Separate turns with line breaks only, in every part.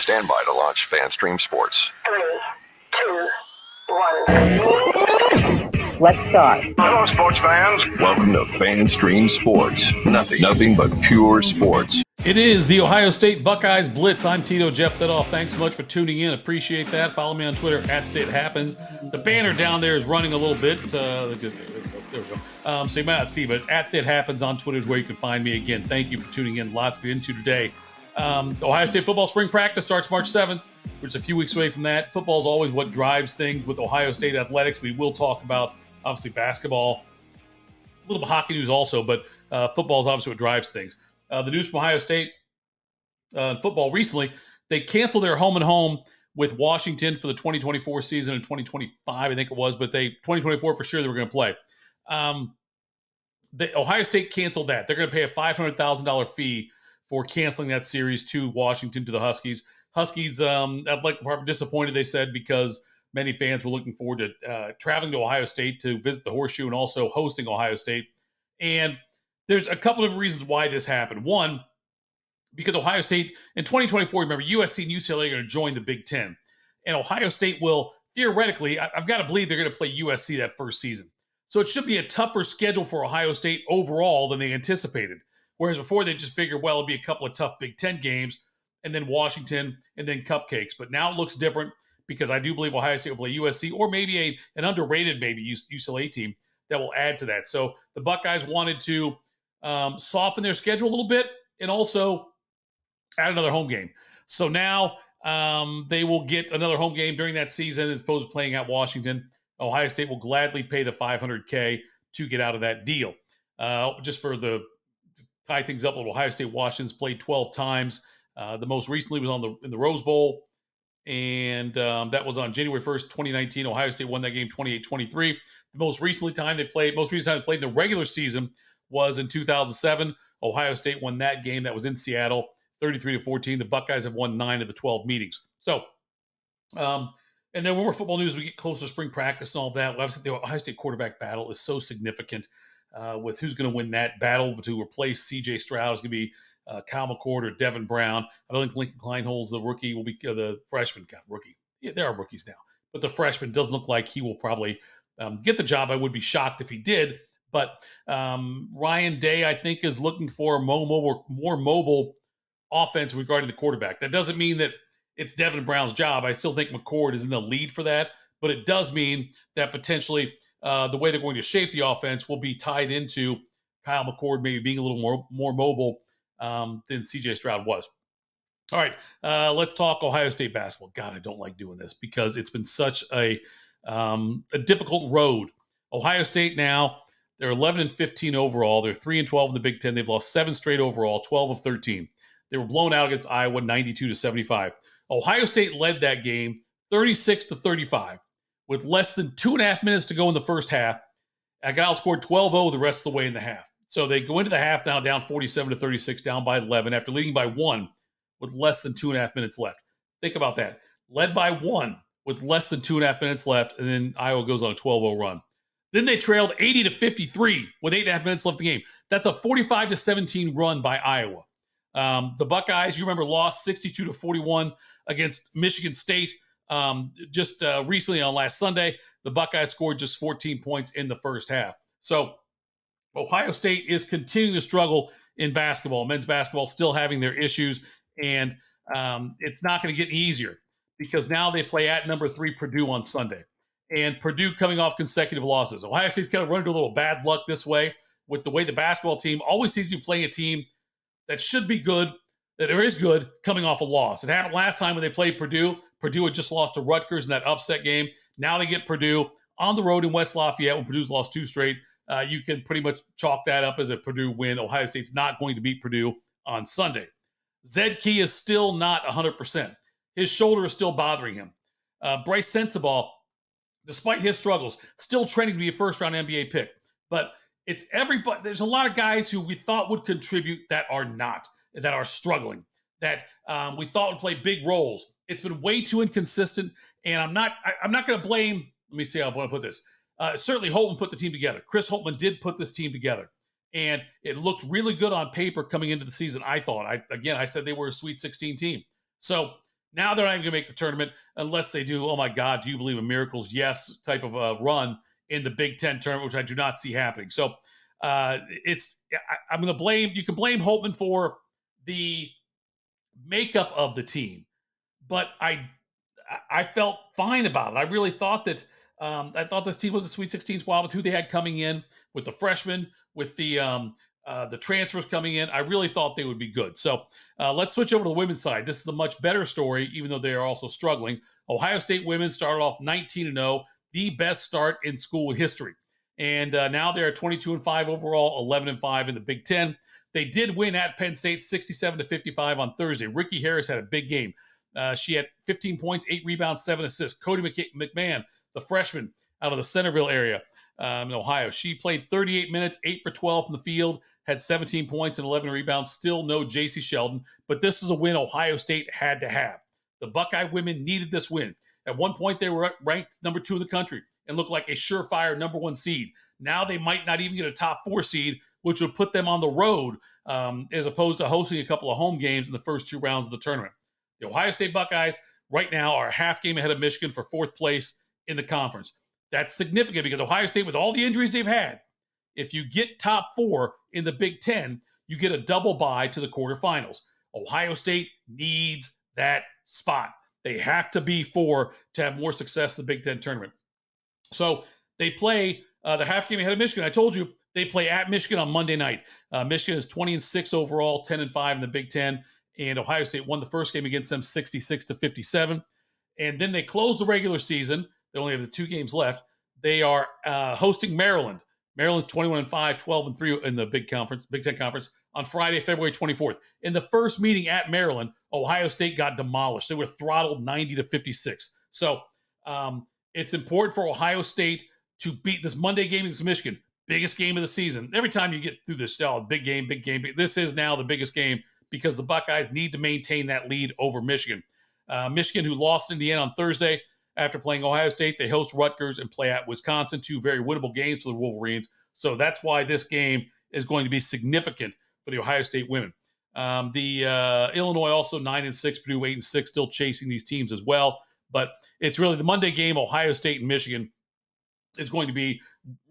Stand by to launch FanStream Sports.
Three, two, one.
Let's start.
Hello, sports fans. Welcome to FanStream Sports. Nothing, nothing but pure sports.
It is the Ohio State Buckeyes Blitz. I'm Tito Jeff Thidoff. Thanks so much for tuning in. Appreciate that. Follow me on Twitter at It Happens. The banner down there is running a little bit. Uh, there we go. Um, so you might not see, but it's at It Happens on Twitter is where you can find me. Again, thank you for tuning in. Lots to get into today. Um, Ohio State football spring practice starts March 7th. We're just a few weeks away from that. Football is always what drives things with Ohio State athletics. We will talk about obviously basketball, a little bit of hockey news also, but uh, football is obviously what drives things. Uh, the news from Ohio State uh, football recently, they canceled their home and home with Washington for the 2024 season and 2025, I think it was, but they 2024 for sure they were going to play. Um, the Ohio State canceled that. They're going to pay a $500,000 fee for canceling that series to Washington to the Huskies. Huskies um, athletic department disappointed. They said because many fans were looking forward to uh, traveling to Ohio State to visit the Horseshoe and also hosting Ohio State. And there's a couple of reasons why this happened. One, because Ohio State in 2024, remember USC and UCLA are going to join the Big Ten, and Ohio State will theoretically. I, have got to believe they're going to play USC that first season. So it should be a tougher schedule for Ohio State overall than they anticipated. Whereas before they just figured, well, it'll be a couple of tough Big Ten games, and then Washington, and then cupcakes. But now it looks different because I do believe Ohio State will play USC or maybe a an underrated maybe UCLA team that will add to that. So the Buckeyes wanted to um, soften their schedule a little bit and also add another home game. So now um, they will get another home game during that season as opposed to playing at Washington. Ohio State will gladly pay the 500K to get out of that deal. Uh, just for the tie things up little, Ohio State Washington's played 12 times. Uh, the most recently was on the in the Rose Bowl, and um, that was on January 1st, 2019. Ohio State won that game 28-23. The most recently time they played, most recent time they played in the regular season was in 2007. Ohio State won that game. That was in Seattle, 33 to 14. The Buckeyes have won nine of the 12 meetings. So, um, and then when we're football news, we get closer to spring practice and all that. Obviously, the Ohio State quarterback battle is so significant uh, with who's going to win that battle to replace C.J. Stroud. Is going to be uh, Kyle McCord or Devin Brown. I don't think Lincoln Kienholz, the rookie, will be uh, the freshman. God, rookie. Yeah, there are rookies now, but the freshman doesn't look like he will probably um, get the job. I would be shocked if he did. But um, Ryan Day, I think, is looking for a more more mobile offense regarding the quarterback. That doesn't mean that it's Devin Brown's job. I still think McCord is in the lead for that, but it does mean that potentially uh, the way they're going to shape the offense will be tied into Kyle McCord maybe being a little more more mobile um, than CJ Stroud was. All right, uh, let's talk Ohio State basketball. God, I don't like doing this because it's been such a um, a difficult road. Ohio State now they're 11 and 15 overall. They're 3 and 12 in the Big Ten. They've lost seven straight overall, 12 of 13. They were blown out against Iowa 92 to 75. Ohio State led that game 36 to 35 with less than two and a half minutes to go in the first half. I got outscored 12 0 the rest of the way in the half. So they go into the half now down 47 to 36, down by 11 after leading by one with less than two and a half minutes left. Think about that. Led by one with less than two and a half minutes left, and then Iowa goes on a 12 0 run. Then they trailed 80 to 53 with eight and a half minutes left in the game. That's a 45 to 17 run by Iowa. Um, the Buckeyes, you remember, lost 62 to 41 against Michigan State um, just uh, recently on last Sunday. The Buckeyes scored just 14 points in the first half. So Ohio State is continuing to struggle in basketball. Men's basketball still having their issues, and um, it's not going to get easier because now they play at number three Purdue on Sunday and Purdue coming off consecutive losses. Ohio State's kind of run into a little bad luck this way with the way the basketball team always seems to be playing a team that should be good, that is good, coming off a loss. It happened last time when they played Purdue. Purdue had just lost to Rutgers in that upset game. Now they get Purdue on the road in West Lafayette when Purdue's lost two straight. Uh, you can pretty much chalk that up as a Purdue win. Ohio State's not going to beat Purdue on Sunday. Zed Key is still not 100%. His shoulder is still bothering him. Uh, Brice Sensabaugh despite his struggles, still training to be a first round NBA pick. But it's everybody. There's a lot of guys who we thought would contribute that are not, that are struggling, that um, we thought would play big roles. It's been way too inconsistent, and I'm not. I, am not going to blame. Let me see how I want to put this. Uh, certainly, Holtmann put the team together. Chris Holtmann did put this team together, and it looked really good on paper coming into the season. I thought. I again, I said they were a Sweet 16 team. So Now they're not even going to make the tournament unless they do, oh my God, do you believe in miracles? Yes, type of a run in the Big Ten tournament, which I do not see happening. So uh, it's, I, am going to blame, you can blame Holtmann for the makeup of the team, but I, I felt fine about it. I really thought that um, I thought this team was a Sweet 16 squad with who they had coming in, with the freshmen, with the um, uh, the transfers coming in. I really thought they would be good. So uh, let's switch over to the women's side. This is a much better story, even though they are also struggling. Ohio State women started off 19 and 0, the best start in school history, and uh, now they're 22 and 5 overall, 11 and 5 in the Big Ten. They did win at Penn State 67 to 55 on Thursday. Rikki Harris had a big game. Uh, she had 15 points, eight rebounds, seven assists. Cotie McMahon the freshman out of the Centerville area um, in Ohio. She played 38 minutes, 8 for 12 from the field, had 17 points and 11 rebounds. Still no Jacy Sheldon, but this is a win Ohio State had to have. The Buckeye women needed this win. At one point, they were ranked number two in the country and looked like a surefire number one seed. Now they might not even get a top four seed, which would put them on the road um, as opposed to hosting a couple of home games in the first two rounds of the tournament. The Ohio State Buckeyes right now are a half game ahead of Michigan for fourth place in the conference. That's significant because Ohio State, with all the injuries they've had, if you get top four in the Big Ten, you get a double bye to the quarterfinals. Ohio State needs that spot. They have to be four to have more success in the Big Ten tournament. So they play uh, the half game ahead of Michigan. I told you they play at Michigan on Monday night. Uh, Michigan is 20 and 6 overall, 10 and 5 in the Big Ten. And Ohio State won the first game against them 66 to 57. And then they close the regular season they only have the two games left. They are uh, hosting Maryland. Maryland's 21 and 5, 12 and 3 in the Big Conference, Big Ten Conference on Friday, February 24th. In the first meeting at Maryland, Ohio State got demolished. They were throttled 90 to 56. So um, it's important for Ohio State to beat this Monday game against Michigan, biggest game of the season. Every time you get through this, oh, big game, big game. This is now the biggest game because the Buckeyes need to maintain that lead over Michigan. Uh, Michigan, who lost in the on Thursday, after playing Ohio State. They host Rutgers and play at Wisconsin, two very winnable games for the Wolverines. So that's why this game is going to be significant for the Ohio State women. Um, the uh, Illinois also nine and six, Purdue eight and six, still chasing these teams as well. But it's really the Monday game, Ohio State and Michigan, is going to be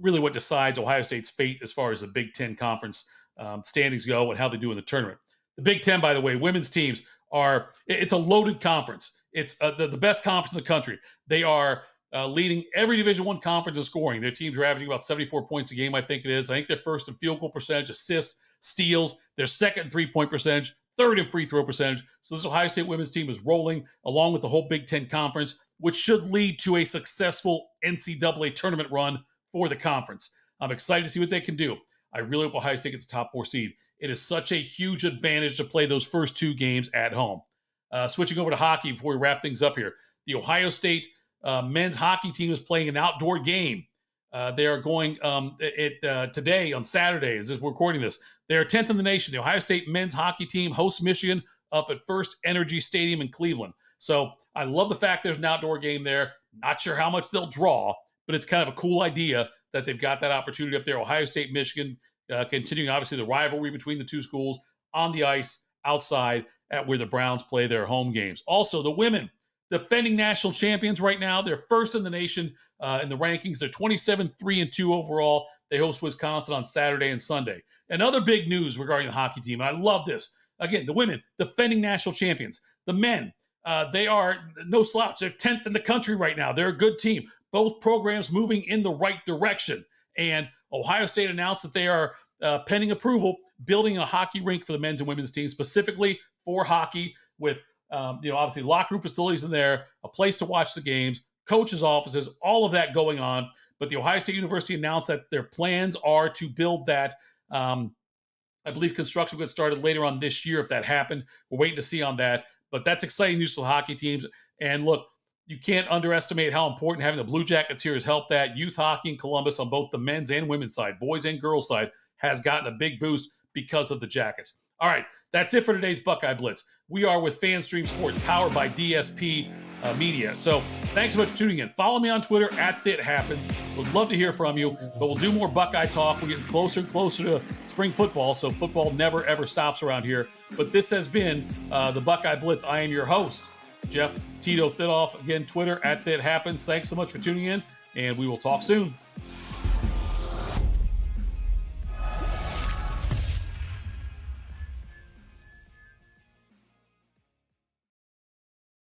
really what decides Ohio State's fate as far as the Big Ten conference um, standings go and how they do in the tournament. The Big Ten, by the way, women's teams are it's a loaded conference. It's uh, the, the best conference in the country. They are uh, leading every Division One conference in scoring. Their teams are averaging about 74 points a game, I think it is. I think they're first in field goal percentage, assists, steals. They're second in three point percentage, third in free throw percentage. So this Ohio State women's team is rolling along with the whole Big Ten conference, which should lead to a successful NCAA tournament run for the conference. I'm excited to see what they can do. I really hope Ohio State gets a top four seed. It is such a huge advantage to play those first two games at home. Uh, switching over to hockey before we wrap things up here. The Ohio State uh, men's hockey team is playing an outdoor game. Uh, they are going um, it uh, today on Saturday as we're recording this. They are 10th in the nation. The Ohio State men's hockey team hosts Michigan up at First Energy Stadium in Cleveland. So I love the fact there's an outdoor game there. Not sure how much they'll draw, but it's kind of a cool idea that they've got that opportunity up there. Ohio State, Michigan, uh, continuing obviously the rivalry between the two schools on the ice, outside, at where the Browns play their home games. Also, the women, defending national champions right now. They're first in the nation uh, in the rankings. They're 27 3 and 2 overall. They host Wisconsin on Saturday and Sunday. And other big news regarding the hockey team, and I love this. Again, the women, defending national champions. The men, uh, they are no slouch. They're 10th in the country right now. They're a good team. Both programs moving in the right direction. And Ohio State announced that they are uh, pending approval, building a hockey rink for the men's and women's teams, specifically for hockey with um, you know obviously locker room facilities in there, a place to watch the games, coaches' offices, all of that going on. But the Ohio State University announced that their plans are to build that. Um, I believe construction will get started later on this year if that happened. We're waiting to see on that. But that's exciting news for the hockey teams. And look, you can't underestimate how important having the Blue Jackets here has helped that. Youth hockey in Columbus on both the men's and women's side, boys and girls side, has gotten a big boost because of the Jackets. All right, that's it for today's Buckeye Blitz. We are with FanStream Sports, powered by DSP uh, Media. So thanks so much for tuning in. Follow me on Twitter at It Happens. Would love to hear from you, but we'll do more Buckeye talk. We're getting closer and closer to spring football, so football never ever stops around here. But this has been uh, the Buckeye Blitz. I am your host, Jeff Tito Thidoff. Again, Twitter at That Happens. Thanks so much for tuning in, and we will talk soon.